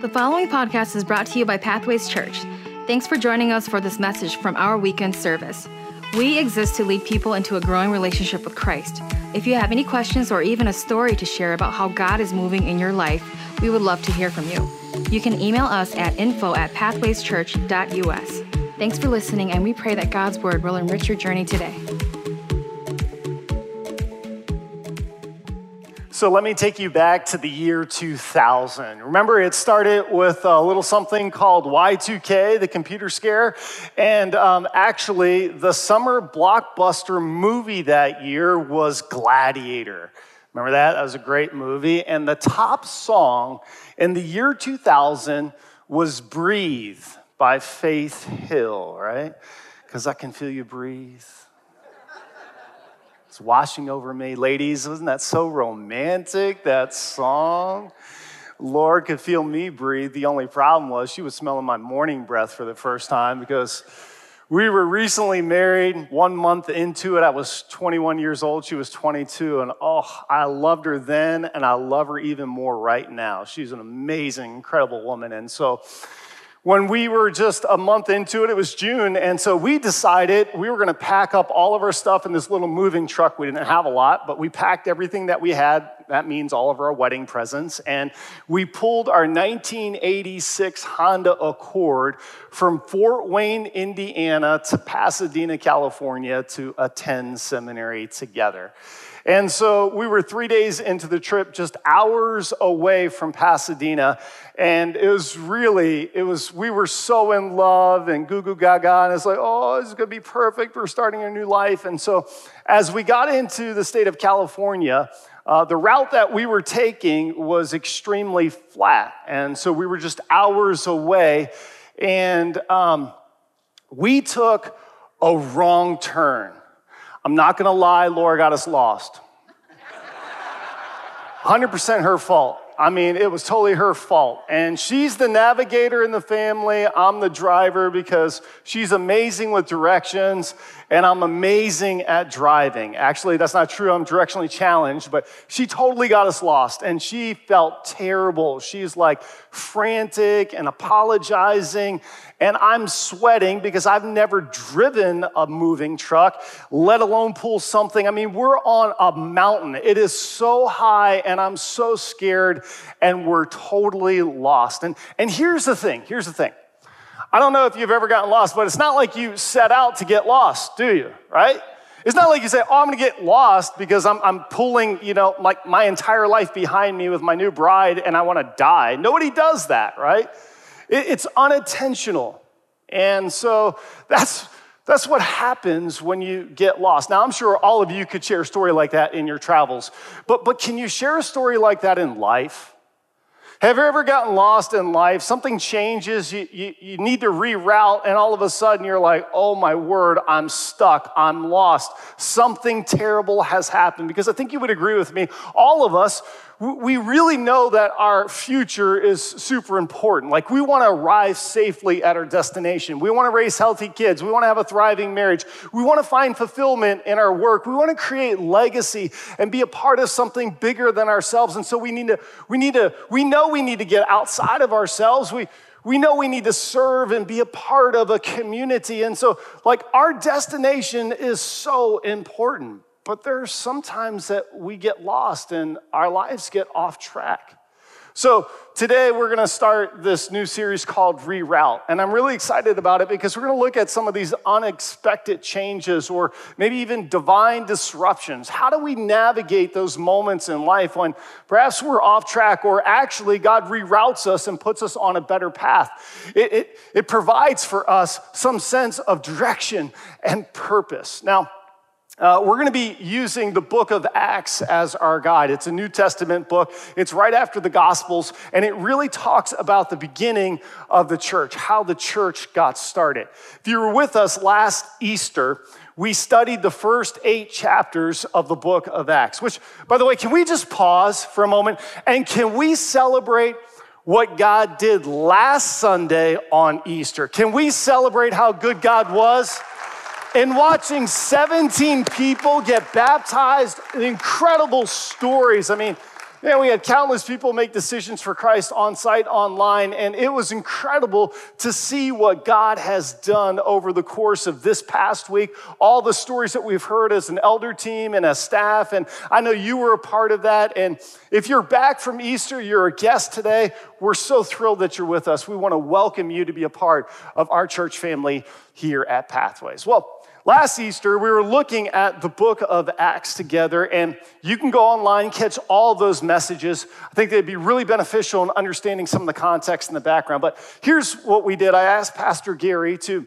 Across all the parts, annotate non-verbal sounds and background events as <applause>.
The following podcast is brought to you by Pathways Church. Thanks for joining us for this message from our weekend service. We exist to lead people into a growing relationship with Christ. If you have any questions or even a story to share about how God is moving in your life, we would love to hear from you. You can email us at info at pathwayschurch.us. Thanks for listening, and we pray that God's word will enrich your journey today. So let me take you back to the year 2000. Remember, it started with a little something called Y2K, the computer scare. And um, actually, the summer blockbuster movie that year was Gladiator. Remember that? That was a great movie. And the top song in the year 2000 was Breathe by Faith Hill, right? Because I can feel you breathe washing over me. Ladies, wasn't that so romantic, that song? Laura could feel me breathe. The only problem was she was smelling my morning breath for the first time because we were recently married. One month into it, I was 21 years old. She was 22. And oh, I loved her then, and I love her even more right now. She's an amazing, incredible woman. And so, when we were just a month into it, it was June, and so we decided we were gonna pack up all of our stuff in this little moving truck. We didn't have a lot, but we packed everything that we had. That means all of our wedding presents. And we pulled our 1986 Honda Accord from Fort Wayne, Indiana to Pasadena, California to attend seminary together. And so we were three days into the trip, just hours away from Pasadena. And it was really, it was, we were so in love and goo goo gaga. And it's like, oh, this is going to be perfect. We're starting a new life. And so as we got into the state of California, uh, the route that we were taking was extremely flat. And so we were just hours away. And um, we took a wrong turn. I'm not gonna lie, Laura got us lost. 100% her fault. I mean, it was totally her fault. And she's the navigator in the family. I'm the driver because she's amazing with directions and I'm amazing at driving. Actually, that's not true. I'm directionally challenged, but she totally got us lost and she felt terrible. She's like frantic and apologizing. And I'm sweating because I've never driven a moving truck, let alone pull something. I mean, we're on a mountain. It is so high and I'm so scared and we're totally lost. And, and here's the thing here's the thing. I don't know if you've ever gotten lost, but it's not like you set out to get lost, do you? Right? It's not like you say, oh, I'm gonna get lost because I'm, I'm pulling, you know, like my entire life behind me with my new bride and I wanna die. Nobody does that, right? It, it's unintentional. And so that's, that's what happens when you get lost. Now, I'm sure all of you could share a story like that in your travels, but, but can you share a story like that in life? Have you ever gotten lost in life? Something changes, you, you, you, need to reroute, and all of a sudden you're like, oh my word, I'm stuck, I'm lost. Something terrible has happened. Because I think you would agree with me, all of us, we really know that our future is super important. Like, we want to arrive safely at our destination. We want to raise healthy kids. We want to have a thriving marriage. We want to find fulfillment in our work. We want to create legacy and be a part of something bigger than ourselves. And so we need to, we need to, we know we need to get outside of ourselves. We, we know we need to serve and be a part of a community. And so, like, our destination is so important but there's sometimes that we get lost and our lives get off track. So, today we're going to start this new series called Reroute. And I'm really excited about it because we're going to look at some of these unexpected changes or maybe even divine disruptions. How do we navigate those moments in life when perhaps we're off track or actually God reroutes us and puts us on a better path? It, it, it provides for us some sense of direction and purpose. Now, uh, we're going to be using the book of Acts as our guide. It's a New Testament book. It's right after the Gospels, and it really talks about the beginning of the church, how the church got started. If you were with us last Easter, we studied the first eight chapters of the book of Acts, which, by the way, can we just pause for a moment and can we celebrate what God did last Sunday on Easter? Can we celebrate how good God was? And watching 17 people get baptized, incredible stories. I mean, Man, we had countless people make decisions for Christ on site, online, and it was incredible to see what God has done over the course of this past week. All the stories that we've heard as an elder team and as staff, and I know you were a part of that. And if you're back from Easter, you're a guest today, we're so thrilled that you're with us. We want to welcome you to be a part of our church family here at Pathways. Well, Last Easter, we were looking at the book of Acts together, and you can go online, catch all those messages. I think they'd be really beneficial in understanding some of the context in the background. But here's what we did I asked Pastor Gary to,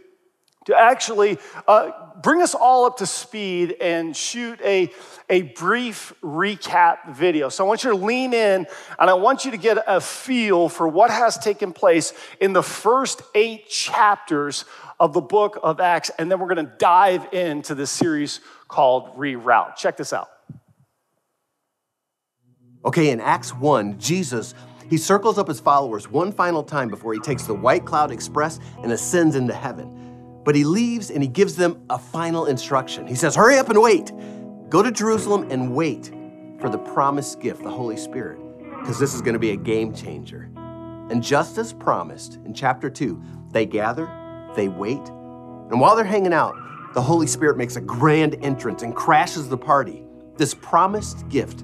to actually uh, bring us all up to speed and shoot a, a brief recap video. So I want you to lean in and I want you to get a feel for what has taken place in the first eight chapters of the book of Acts, and then we're going to dive into this series called Reroute. Check this out. Okay, in Acts 1, Jesus, he circles up his followers one final time before he takes the White Cloud Express and ascends into heaven. But he leaves and he gives them a final instruction. He says, Hurry up and wait. Go to Jerusalem and wait for the promised gift, the Holy Spirit, because this is going to be a game changer. And just as promised in chapter 2, they gather they wait. And while they're hanging out, the Holy Spirit makes a grand entrance and crashes the party. This promised gift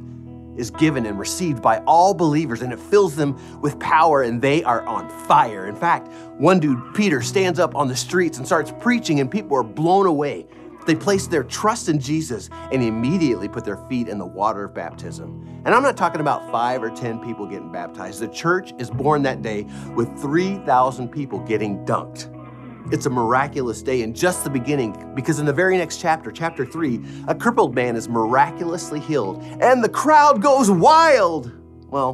is given and received by all believers, and it fills them with power, and they are on fire. In fact, one dude, Peter, stands up on the streets and starts preaching, and people are blown away. They place their trust in Jesus and immediately put their feet in the water of baptism. And I'm not talking about five or 10 people getting baptized. The church is born that day with 3,000 people getting dunked. It's a miraculous day and just the beginning because in the very next chapter, chapter 3, a crippled man is miraculously healed and the crowd goes wild. Well,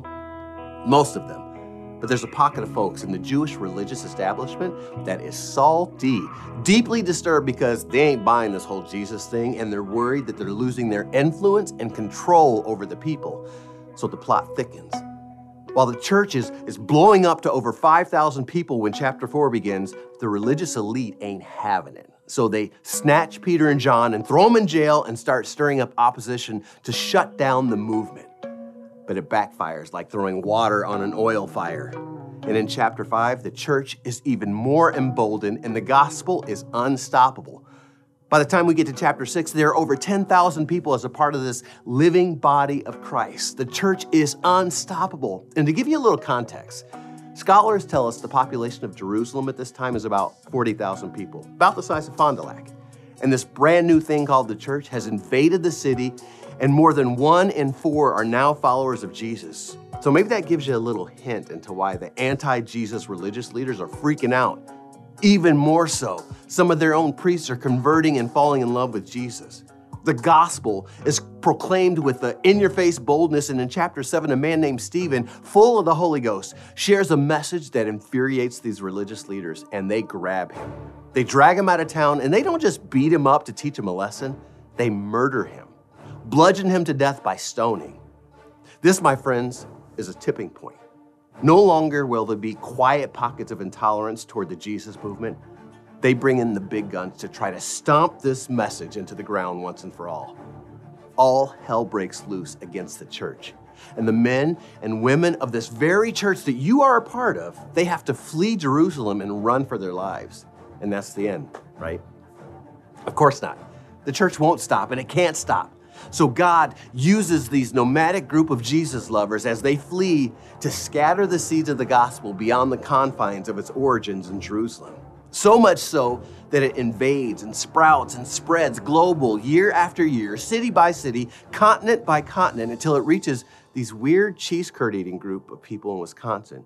most of them. But there's a pocket of folks in the Jewish religious establishment that is salty, deeply disturbed because they ain't buying this whole Jesus thing and they're worried that they're losing their influence and control over the people. So the plot thickens. While the church is, is blowing up to over 5,000 people when chapter 4 begins, the religious elite ain't having it. So they snatch Peter and John and throw them in jail and start stirring up opposition to shut down the movement. But it backfires like throwing water on an oil fire. And in chapter 5, the church is even more emboldened and the gospel is unstoppable. By the time we get to chapter six, there are over 10,000 people as a part of this living body of Christ. The church is unstoppable. And to give you a little context, scholars tell us the population of Jerusalem at this time is about 40,000 people, about the size of Fond du Lac. And this brand new thing called the church has invaded the city, and more than one in four are now followers of Jesus. So maybe that gives you a little hint into why the anti Jesus religious leaders are freaking out even more so, some of their own priests are converting and falling in love with Jesus. The gospel is proclaimed with the in your face boldness. And in chapter 7, a man named Stephen, full of the Holy Ghost, shares a message that infuriates these religious leaders, and they grab him. They drag him out of town, and they don't just beat him up to teach him a lesson, they murder him, bludgeon him to death by stoning. This, my friends, is a tipping point. No longer will there be quiet pockets of intolerance toward the Jesus movement. They bring in the big guns to try to stomp this message into the ground once and for all. All hell breaks loose against the church. And the men and women of this very church that you are a part of, they have to flee Jerusalem and run for their lives. And that's the end, right? Of course not. The church won't stop and it can't stop. So God uses these nomadic group of Jesus lovers as they flee to scatter the seeds of the gospel beyond the confines of its origins in Jerusalem. So much so that it invades and sprouts and spreads global year after year, city by city, continent by continent, until it reaches these weird cheese curd eating group of people in Wisconsin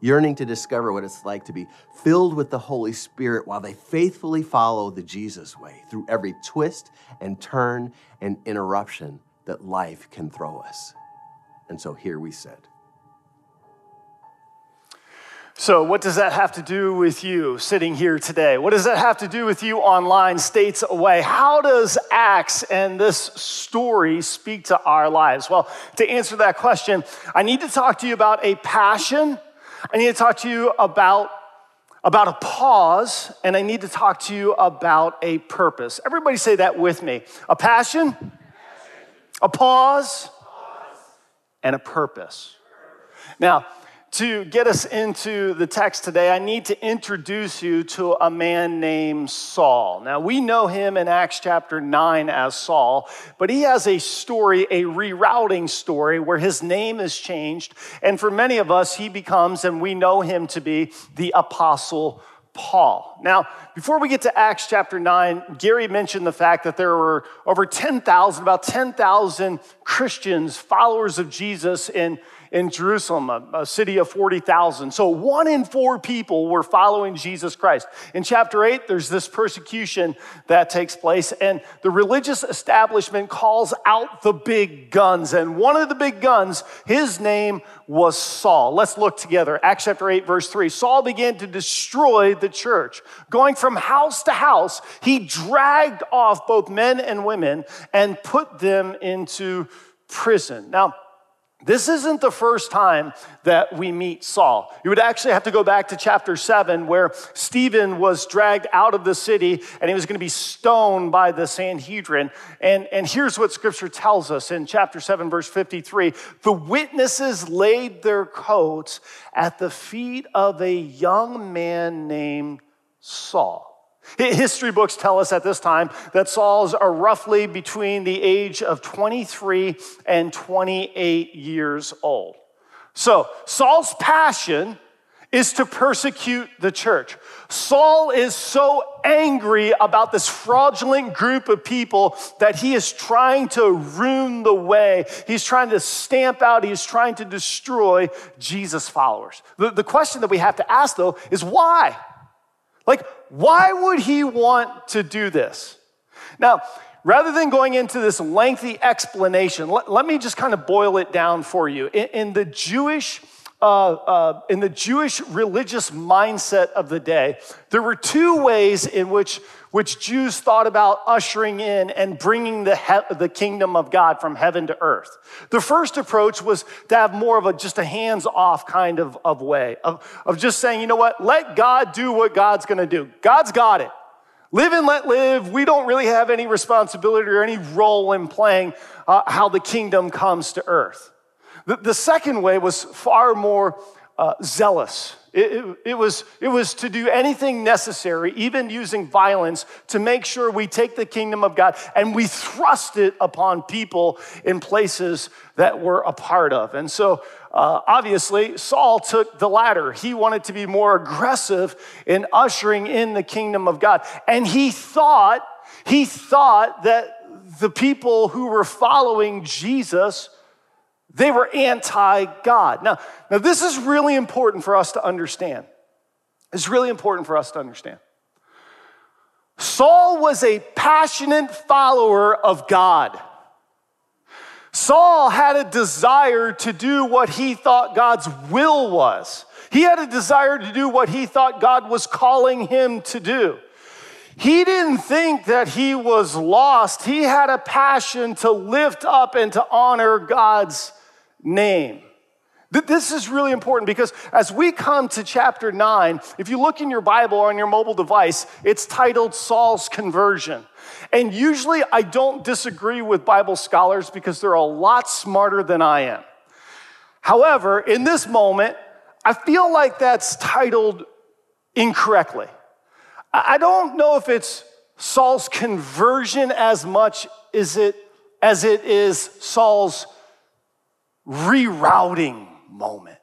yearning to discover what it's like to be filled with the Holy Spirit while they faithfully follow the Jesus way through every twist and turn and interruption that life can throw us. And so here we sit. So, what does that have to do with you sitting here today? What does that have to do with you online, states away? How does Acts and this story speak to our lives? Well, to answer that question, I need to talk to you about a passion I need to talk to you about, about a pause, and I need to talk to you about a purpose. Everybody say that with me a passion, passion. a pause, pause. and a purpose. Now, to get us into the text today, I need to introduce you to a man named Saul. Now, we know him in Acts chapter 9 as Saul, but he has a story, a rerouting story, where his name is changed. And for many of us, he becomes, and we know him to be, the Apostle Paul. Now, before we get to Acts chapter 9, Gary mentioned the fact that there were over 10,000, about 10,000 Christians, followers of Jesus in in Jerusalem, a, a city of 40,000. So one in four people were following Jesus Christ. In chapter 8, there's this persecution that takes place, and the religious establishment calls out the big guns. And one of the big guns, his name was Saul. Let's look together. Acts chapter 8, verse 3. Saul began to destroy the church. Going from house to house, he dragged off both men and women and put them into prison. Now, this isn't the first time that we meet Saul. You would actually have to go back to chapter 7 where Stephen was dragged out of the city and he was going to be stoned by the Sanhedrin. And, and here's what scripture tells us in chapter 7, verse 53 The witnesses laid their coats at the feet of a young man named Saul. History books tell us at this time that Saul's are roughly between the age of 23 and 28 years old. So, Saul's passion is to persecute the church. Saul is so angry about this fraudulent group of people that he is trying to ruin the way. He's trying to stamp out, he's trying to destroy Jesus' followers. The, the question that we have to ask, though, is why? Like, why would he want to do this? Now, rather than going into this lengthy explanation, let, let me just kind of boil it down for you. In, in the Jewish uh, uh, in the Jewish religious mindset of the day, there were two ways in which, which Jews thought about ushering in and bringing the, he- the kingdom of God from heaven to earth. The first approach was to have more of a just a hands off kind of, of way, of, of just saying, you know what, let God do what God's gonna do. God's got it. Live and let live. We don't really have any responsibility or any role in playing uh, how the kingdom comes to earth. The, the second way was far more uh, zealous. It, it, it, was, it was to do anything necessary, even using violence, to make sure we take the kingdom of God and we thrust it upon people in places that we're a part of. And so, uh, obviously, Saul took the latter. He wanted to be more aggressive in ushering in the kingdom of God. And he thought, he thought that the people who were following Jesus they were anti God. Now, now, this is really important for us to understand. It's really important for us to understand. Saul was a passionate follower of God. Saul had a desire to do what he thought God's will was. He had a desire to do what he thought God was calling him to do. He didn't think that he was lost. He had a passion to lift up and to honor God's name. This is really important because as we come to chapter 9, if you look in your Bible or on your mobile device, it's titled Saul's Conversion. And usually I don't disagree with Bible scholars because they're a lot smarter than I am. However, in this moment, I feel like that's titled incorrectly. I don't know if it's Saul's conversion as much as it, as it is Saul's rerouting moment.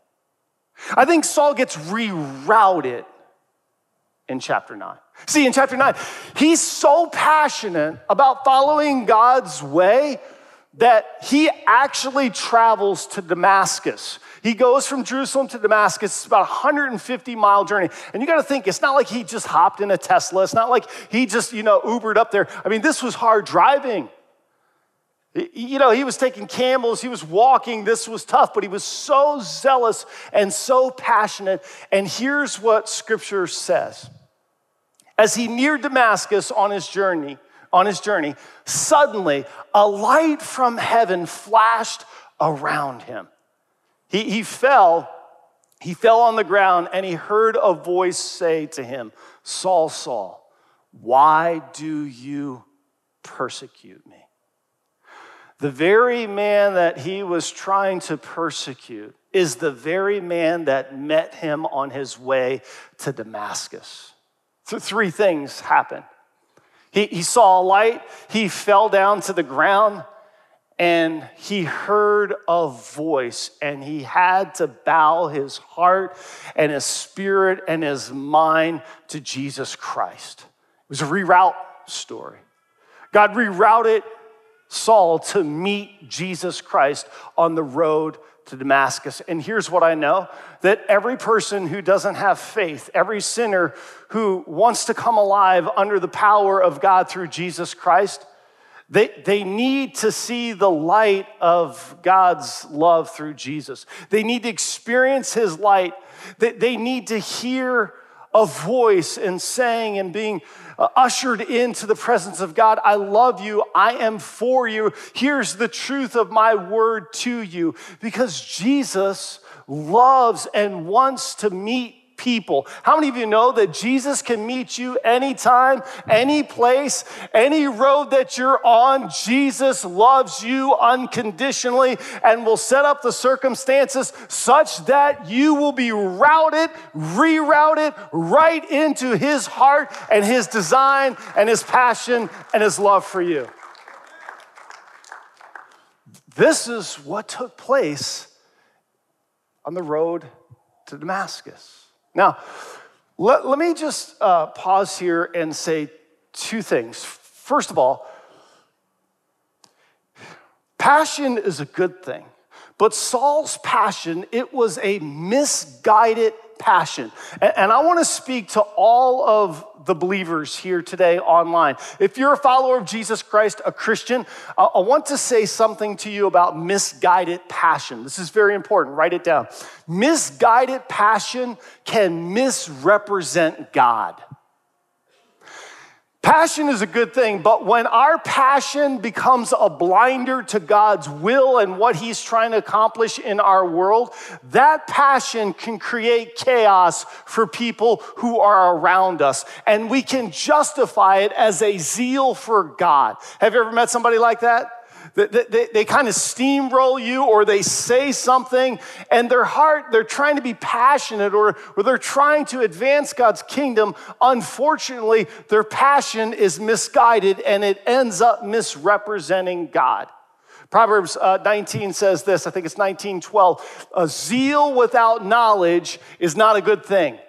I think Saul gets rerouted in chapter 9. See, in chapter 9, he's so passionate about following God's way that he actually travels to Damascus. He goes from Jerusalem to Damascus. It's about a 150 mile journey. And you got to think, it's not like he just hopped in a Tesla. It's not like he just, you know, Ubered up there. I mean, this was hard driving. You know, he was taking camels, he was walking, this was tough, but he was so zealous and so passionate. And here's what scripture says. As he neared Damascus on his journey, on his journey, suddenly a light from heaven flashed around him. He, he fell, he fell on the ground, and he heard a voice say to him, Saul, Saul, why do you persecute me? The very man that he was trying to persecute is the very man that met him on his way to Damascus. So three things happened. He, he saw a light, he fell down to the ground, and he heard a voice, and he had to bow his heart and his spirit and his mind to Jesus Christ. It was a reroute story. God rerouted Saul to meet Jesus Christ on the road to Damascus. And here's what I know that every person who doesn't have faith, every sinner who wants to come alive under the power of God through Jesus Christ, they, they need to see the light of God's love through Jesus. They need to experience his light. They, they need to hear a voice and saying and being uh, ushered into the presence of God. I love you. I am for you. Here's the truth of my word to you. Because Jesus loves and wants to meet people. How many of you know that Jesus can meet you anytime, any place, any road that you're on? Jesus loves you unconditionally and will set up the circumstances such that you will be routed, rerouted right into his heart and his design and his passion and his love for you. This is what took place on the road to Damascus. Now, let, let me just uh, pause here and say two things. First of all, passion is a good thing, but Saul's passion, it was a misguided passion. And, I want to speak to all of the believers here today online. If you're a follower of Jesus Christ, a Christian, I want to say something to you about misguided passion. This is very important. Write it down. Misguided passion can misrepresent God. Passion is a good thing, but when our passion becomes a blinder to God's will and what He's trying to accomplish in our world, that passion can create chaos for people who are around us. And we can justify it as a zeal for God. Have you ever met somebody like that? They, they, they, kind of steamroll you or they say something and their heart, they're trying to be passionate or, or they're trying to advance God's kingdom. Unfortunately, their passion is misguided and it ends up misrepresenting God. Proverbs uh, 19 says this, I think it's 1912. A zeal without knowledge is not a good thing.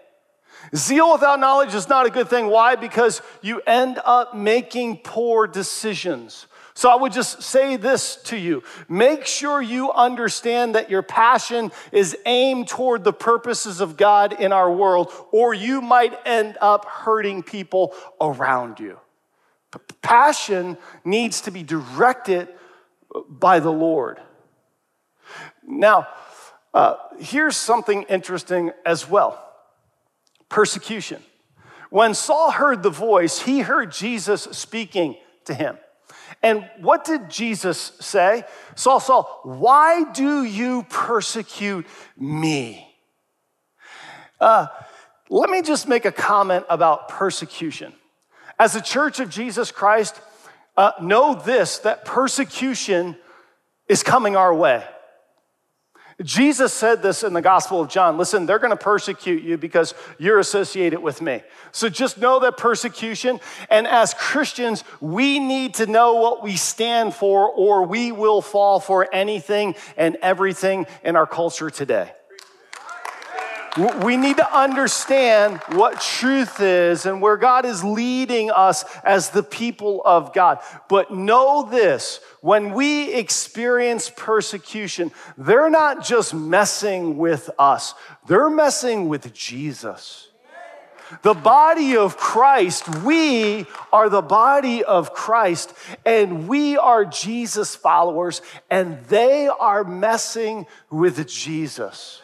Zeal without knowledge is not a good thing. Why? Because you end up making poor decisions. So I would just say this to you make sure you understand that your passion is aimed toward the purposes of God in our world, or you might end up hurting people around you. Passion needs to be directed by the Lord. Now, uh, here's something interesting as well persecution. When Saul heard the voice, he heard Jesus speaking to him. And what did Jesus say? Saul, Saul, why do you persecute me? Uh, let me just make a comment about persecution. As a church of Jesus Christ, uh, know this that persecution is coming our way. Jesus said this in the Gospel of John listen, they're going to persecute you because you're associated with me. So just know that persecution, and as Christians, we need to know what we stand for, or we will fall for anything and everything in our culture today. We need to understand what truth is and where God is leading us as the people of God. But know this when we experience persecution, they're not just messing with us, they're messing with Jesus. The body of Christ, we are the body of Christ, and we are Jesus followers, and they are messing with Jesus.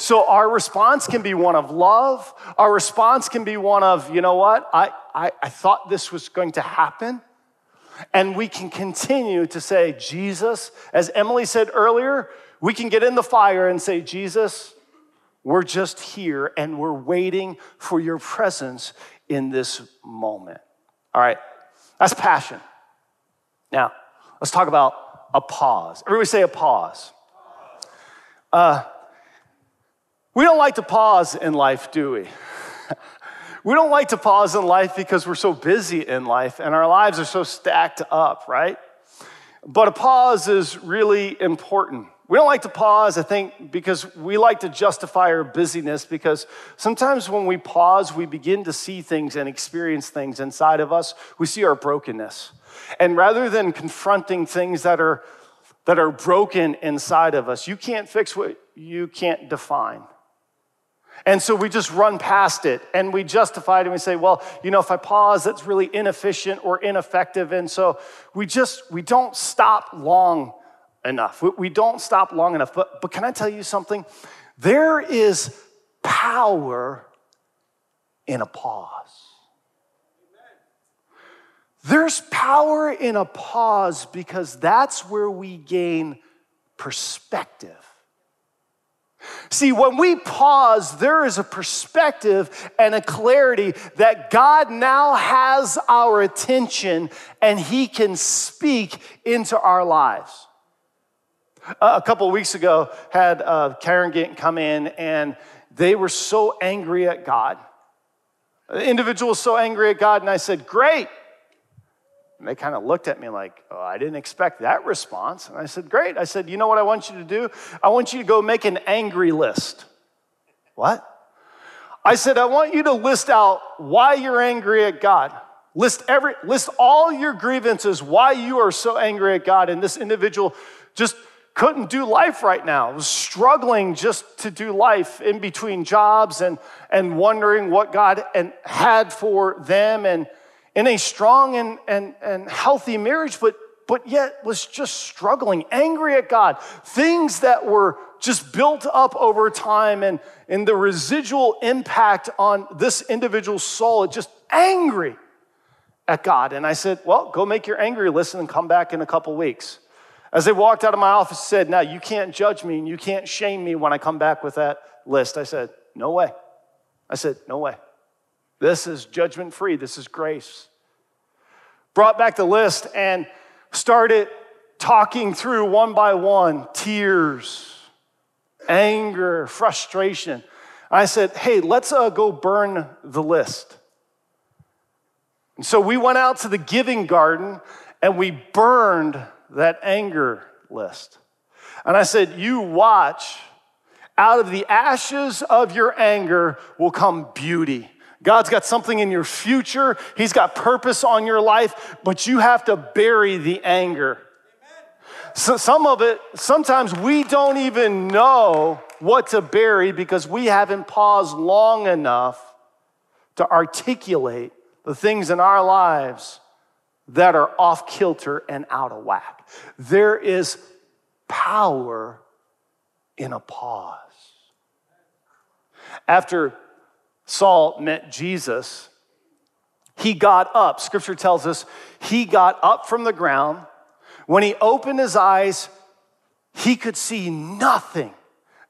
So our response can be one of love. Our response can be one of, you know what? I, I, I thought this was going to happen. And we can continue to say, Jesus, as Emily said earlier, we can get in the fire and say, Jesus, we're just here and we're waiting for your presence in this moment. All right, that's passion. Now, let's talk about a pause. Everybody say a pause. Uh, we don't like to pause in life, do we? <laughs> we don't like to pause in life because we're so busy in life and our lives are so stacked up, right? But a pause is really important. We don't like to pause, I think, because we like to justify our busyness because sometimes when we pause, we begin to see things and experience things inside of us. We see our brokenness. And rather than confronting things that are, that are broken inside of us, you can't fix what you can't define. And so we just run past it and we justify it and we say, well, you know, if I pause, that's really inefficient or ineffective. And so we just, we don't stop long enough. We, don't stop long enough. But, but can I tell you something? There is power in a pause. There's power in a pause because that's where we gain perspective. See, when we pause, there is a perspective and a clarity that God now has our attention and He can speak into our lives. A couple of weeks ago, had uh, Karen Gant come in, and they were so angry at God. The individual was so angry at God, and I said, Great. And they kind of looked at me like, oh, I didn't expect that response. And I said, Great. I said, You know what I want you to do? I want you to go make an angry list. What? I said, I want you to list out why you're angry at God. List every list all your grievances, why you are so angry at God. And this individual just couldn't do life right now, was struggling just to do life in between jobs and, and wondering what God and had for them and in a strong and, and, and healthy marriage, but, but yet was just struggling, angry at God. Things that were just built up over time and, and the residual impact on this individual's soul, just angry at God. And I said, Well, go make your angry list and come back in a couple weeks. As they walked out of my office, said, Now you can't judge me and you can't shame me when I come back with that list. I said, No way. I said, No way. This is judgment free. This is grace. Brought back the list and started talking through one by one tears, anger, frustration. I said, Hey, let's uh, go burn the list. And so we went out to the giving garden and we burned that anger list. And I said, You watch, out of the ashes of your anger will come beauty. God's got something in your future, He's got purpose on your life, but you have to bury the anger. So some of it, sometimes we don't even know what to bury because we haven't paused long enough to articulate the things in our lives that are off kilter and out of whack. There is power in a pause. After Saul met Jesus, he got up. Scripture tells us he got up from the ground. When he opened his eyes, he could see nothing.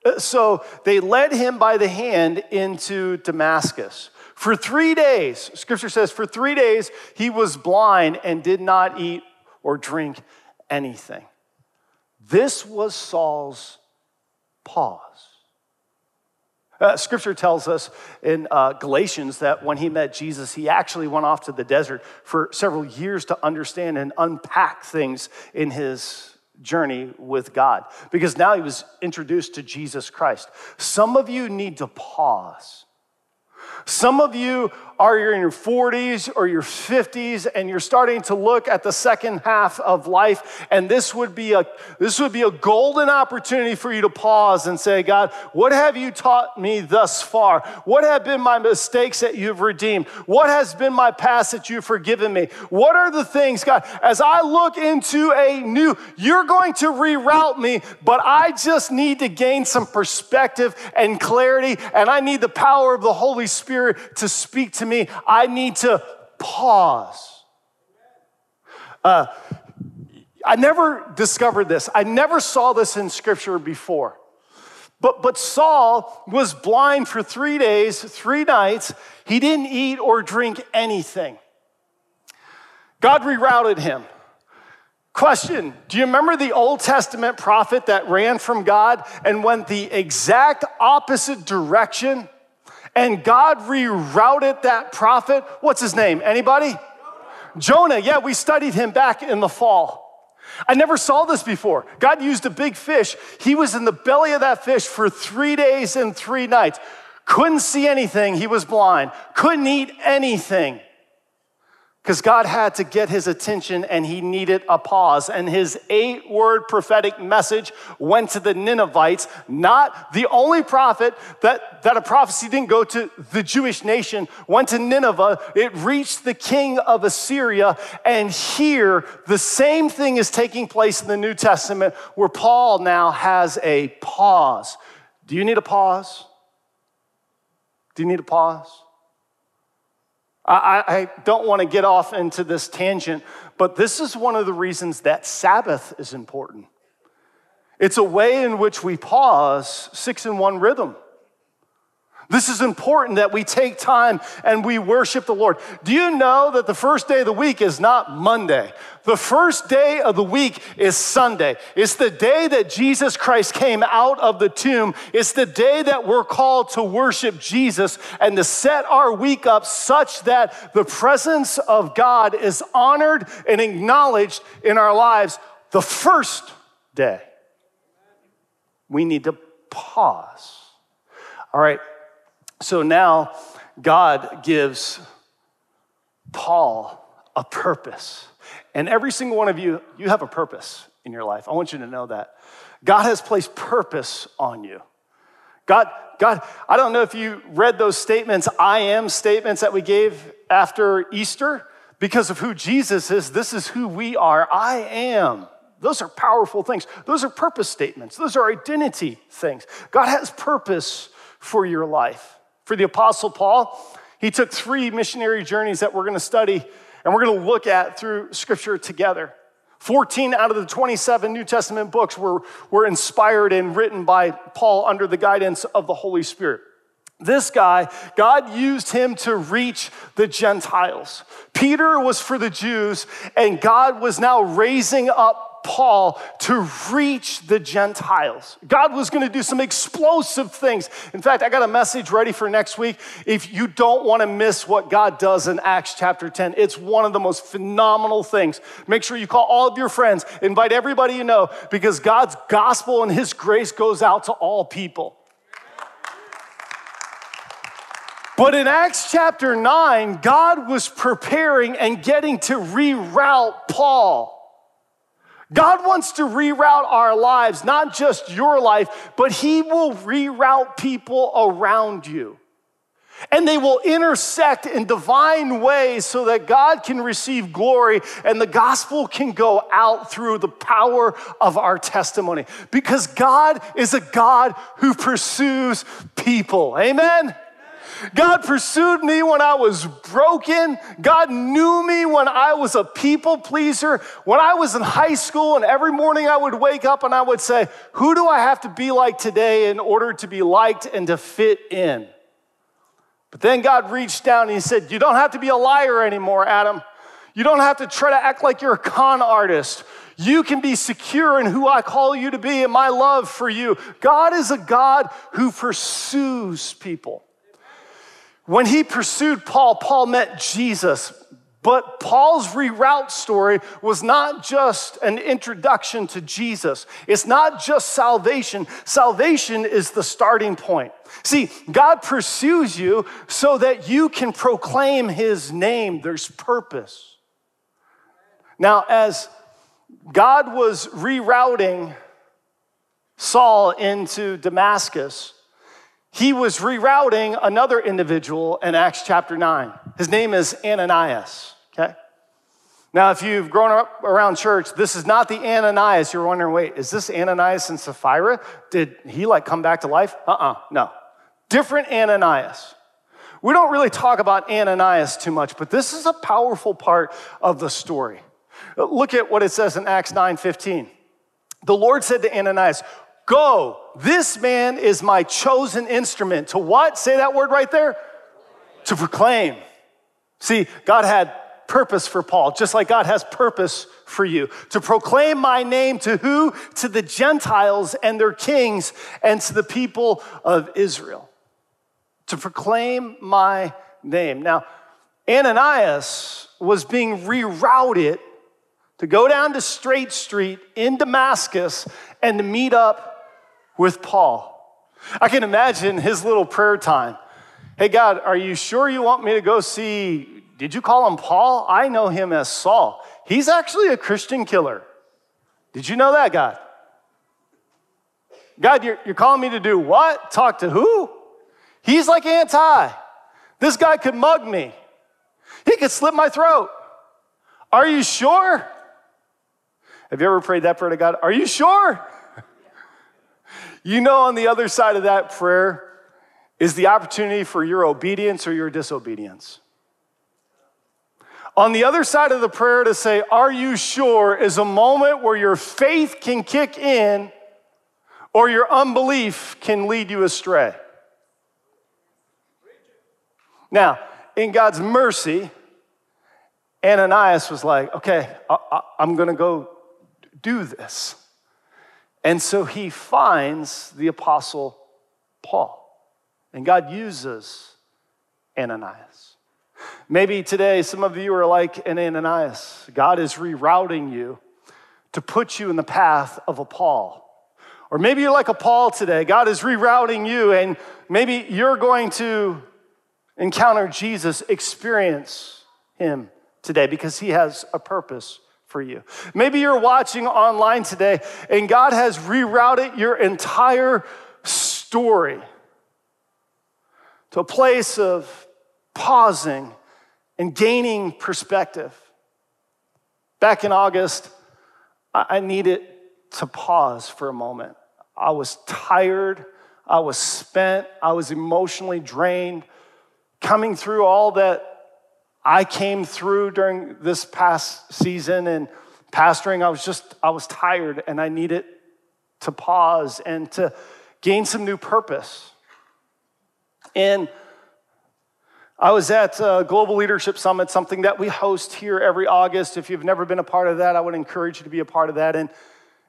Uh, so they led him by the hand into Damascus. For three days, scripture says, for three days he was blind and did not eat or drink anything. This was Saul's pause. Uh, scripture tells us in uh, Galatians that when he met Jesus, he actually went off to the desert for several years to understand and unpack things in his journey with God because now he was introduced to Jesus Christ. Some of you need to pause some of you are in your 40s or your 50s and you're starting to look at the second half of life. And this would be a this would be a golden opportunity for you to pause and say god what have you taught me thus far? What have been my mistakes that you've redeemed? What has been my past that you've forgiven me? What are the things god as i look into a new you're going to reroute me but i just need to gain some perspective and clarity and i need the power of the holy spirit to speak to me, I need to pause. Uh, I never discovered this. I never saw this in scripture before. But, but Saul was blind for three days, three nights. He didn't eat or drink anything. God rerouted him. Question Do you remember the Old Testament prophet that ran from God and went the exact opposite direction? And God rerouted that prophet. What's his name? Anybody? Jonah. Yeah, we studied him back in the fall. I never saw this before. God used a big fish. He was in the belly of that fish for three days and three nights. Couldn't see anything. He was blind. Couldn't eat anything because God had to get his attention and he needed a pause. And his eight word prophetic message went to the Ninevites, not the only prophet that, that a prophecy didn't go to the Jewish nation, went to Nineveh. It reached the king of Assyria. And here, the same thing is taking place in the New Testament where Paul now has a pause. Do you need a pause? Do you need a pause? I, I don't want to get off into this tangent, but this is one of the reasons that Sabbath is important. It's a way in which we pause six in one rhythm. This is important that we take time and we worship the Lord. Do you know that the first day of the week is not Monday? The first day of the week is Sunday. It's the day that Jesus Christ came out of the tomb. It's the day that we're called to worship Jesus and to set our week up such that the presence of God is honored and acknowledged in our lives the first day. We need to pause. All right, so now God gives Paul a purpose. And every single one of you, you have a purpose in your life. I want you to know that. God has placed purpose on you. God, God, I don't know if you read those statements, I am statements that we gave after Easter. Because of who Jesus is, this is who we are. I am. Those are powerful things. Those are purpose statements. Those are identity things. God has purpose for your life. For the Apostle Paul, he took three missionary journeys that we're going to study and we're going to look at through Scripture together. 14 out of the 27 New Testament books were, were inspired and written by Paul under the guidance of the Holy Spirit. This guy, God used him to reach the Gentiles. Peter was for the Jews, and God was now raising up Paul to reach the Gentiles. God was going to do some explosive things. In fact, I got a message ready for next week. If you don't want to miss what God does in Acts chapter 10, it's one of the most phenomenal things. Make sure you call all of your friends, invite everybody you know, because God's gospel and his grace goes out to all people. But in Acts chapter 9, God was preparing and getting to reroute Paul. God wants to reroute our lives, not just your life, but He will reroute people around you. And they will intersect in divine ways so that God can receive glory and the gospel can go out through the power of our testimony. Because God is a God who pursues people. Amen? God pursued me when I was broken. God knew me when I was a people pleaser. When I was in high school, and every morning I would wake up and I would say, Who do I have to be like today in order to be liked and to fit in? But then God reached down and He said, You don't have to be a liar anymore, Adam. You don't have to try to act like you're a con artist. You can be secure in who I call you to be and my love for you. God is a God who pursues people. When he pursued Paul, Paul met Jesus. But Paul's reroute story was not just an introduction to Jesus. It's not just salvation. Salvation is the starting point. See, God pursues you so that you can proclaim his name. There's purpose. Now, as God was rerouting Saul into Damascus, he was rerouting another individual in Acts chapter 9. His name is Ananias, okay? Now, if you've grown up around church, this is not the Ananias. You're wondering, wait, is this Ananias and Sapphira? Did he like come back to life? Uh uh no. Different Ananias. We don't really talk about Ananias too much, but this is a powerful part of the story. Look at what it says in Acts 9 15. The Lord said to Ananias, Go, this man is my chosen instrument. To what? Say that word right there. To proclaim. See, God had purpose for Paul, just like God has purpose for you. To proclaim my name to who? To the Gentiles and their kings and to the people of Israel. To proclaim my name. Now, Ananias was being rerouted to go down to Straight Street in Damascus and to meet up with Paul. I can imagine his little prayer time. Hey, God, are you sure you want me to go see? Did you call him Paul? I know him as Saul. He's actually a Christian killer. Did you know that, God? God, you're, you're calling me to do what? Talk to who? He's like anti. This guy could mug me, he could slit my throat. Are you sure? Have you ever prayed that prayer to God? Are you sure? You know, on the other side of that prayer is the opportunity for your obedience or your disobedience. On the other side of the prayer to say, Are you sure? is a moment where your faith can kick in or your unbelief can lead you astray. Now, in God's mercy, Ananias was like, Okay, I, am to go do this. And so he finds the apostle Paul. And God uses Ananias. Maybe today some of you are like an Ananias. God is rerouting you to put you in the path of a Paul. Or maybe you're like a Paul today. God is rerouting you, and maybe you're going to encounter Jesus, experience him today because he has a purpose for you. Maybe you're watching online today and God has rerouted your entire story to a place of pausing and gaining perspective. Back in August, I needed to pause for a moment. I was tired, I was spent, I was emotionally drained, coming through all that I came through during this past season and pastoring. I was just, I was tired and I needed to pause and to gain some new purpose. And I was at Global Leadership Summit, something that we host here every August. If you've never been a part of that, I would encourage you to be a part of that. And,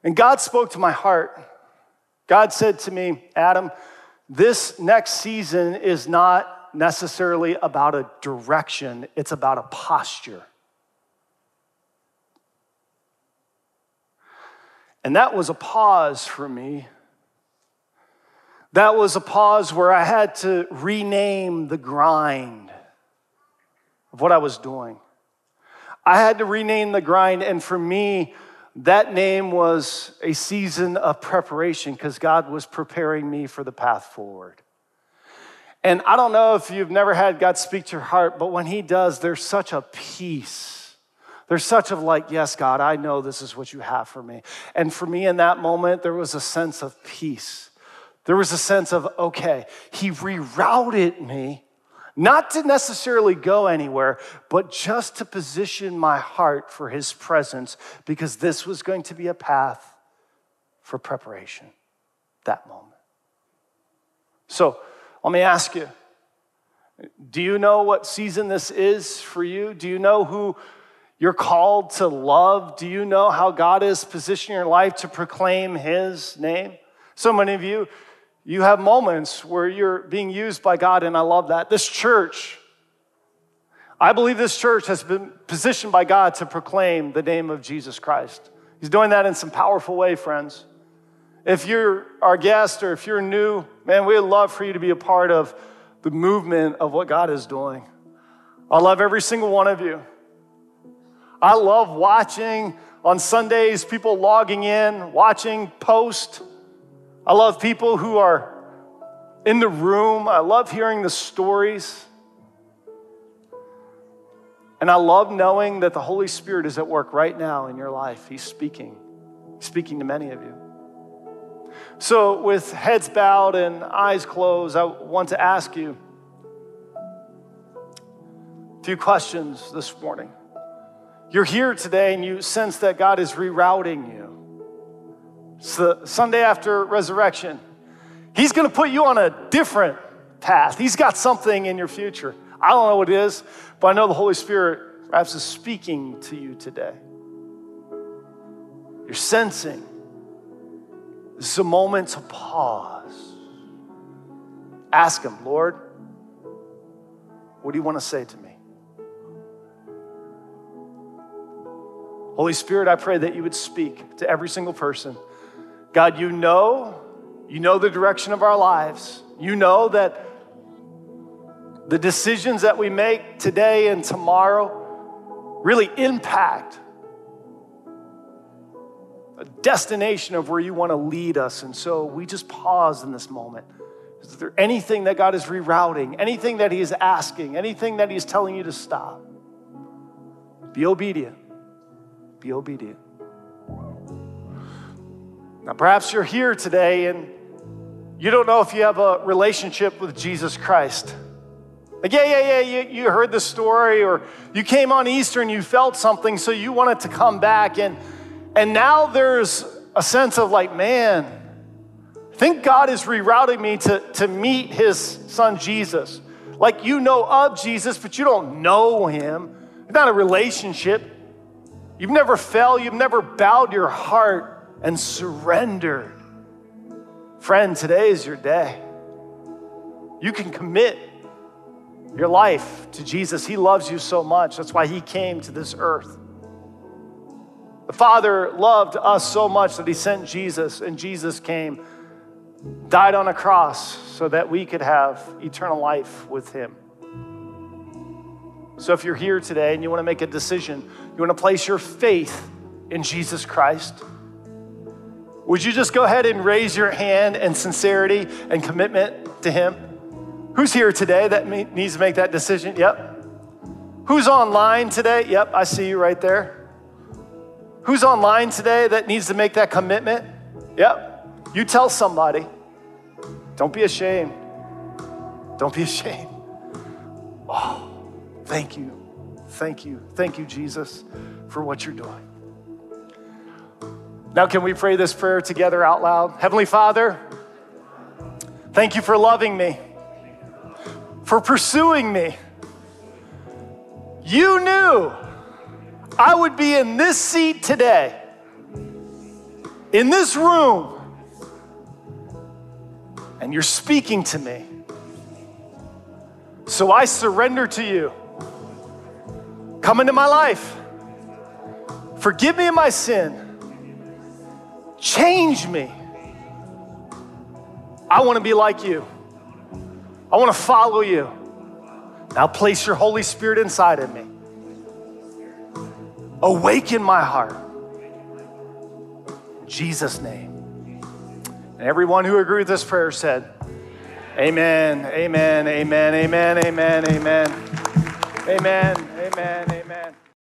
and God spoke to my heart. God said to me, Adam, this next season is not necessarily about a direction, it's about a posture. And that was a pause for me. That was a pause where I had to rename the grind of what I was doing. I had to rename the grind, and for me, that name was a season of preparation because God was preparing me for the path forward. And I don't know if you've never had God speak to your heart, but when He does, there's such a peace. There's such a like, yes, God, I know this is what you have for me. And for me in that moment, there was a sense of peace. There was a sense of, okay, He rerouted me, not to necessarily go anywhere, but just to position my heart for His presence, because this was going to be a path for preparation that moment. So, let me ask you do you know what season this is for you? Do you know who you're called to love? Do you know how God is positioning your life to proclaim His name? So many of you, you have moments where you're being used by God, and I love that. This church, I believe this church has been positioned by God to proclaim the name of Jesus Christ. He's doing that in some powerful way, friends. If you're our guest or if you're new, man, we'd love for you to be a part of the movement of what God is doing. I love every single one of you. I love watching on Sundays people logging in, watching post. I love people who are in the room. I love hearing the stories. And I love knowing that the Holy Spirit is at work right now in your life. He's speaking, He's speaking to many of you. So, with heads bowed and eyes closed, I want to ask you a few questions this morning. You're here today and you sense that God is rerouting you. It's the Sunday after resurrection. He's going to put you on a different path. He's got something in your future. I don't know what it is, but I know the Holy Spirit perhaps is speaking to you today. You're sensing this is a moment to pause. Ask Him, Lord, what do you want to say to me? Holy Spirit, I pray that you would speak to every single person. God, you know, you know the direction of our lives. You know that the decisions that we make today and tomorrow really impact destination of where you want to lead us. And so we just pause in this moment. Is there anything that God is rerouting, anything that He is asking, anything that He's telling you to stop? Be obedient. Be obedient. Now, perhaps you're here today and you don't know if you have a relationship with Jesus Christ. Like, yeah, yeah, yeah, you, you heard the story, or you came on Easter and you felt something, so you wanted to come back. And, and now there's a sense of like, man, I think God is rerouting me to, to meet his son Jesus. Like, you know of Jesus, but you don't know him. It's not a relationship. You've never fell, you've never bowed your heart and surrendered. Friend, today is your day. You can commit your life to Jesus. He loves you so much. That's why He came to this earth. The Father loved us so much that He sent Jesus, and Jesus came, died on a cross so that we could have eternal life with Him. So if you're here today and you want to make a decision, you want to place your faith in Jesus Christ, would you just go ahead and raise your hand in sincerity and commitment to Him? Who's here today that needs to make that decision? Yep. Who's online today? Yep, I see you right there. Who's online today that needs to make that commitment? Yep. You tell somebody. Don't be ashamed. Don't be <laughs> ashamed. Oh, thank you. Thank you. Thank you, Jesus, for what you're doing. Now, can we pray this prayer together out loud? Heavenly Father, thank you for loving me for pursuing me. You knew I would be in this seat today, in this room, and you're speaking to me. So I surrender to you. Come into my life. Forgive me of my sin. Change me. I want to be like you. I want to follow you. Now place your Holy Spirit inside of me. Awaken my heart. In Jesus' name. And everyone who agreed with this prayer said, Amen, amen, amen, amen, amen, amen, amen, amen, amen.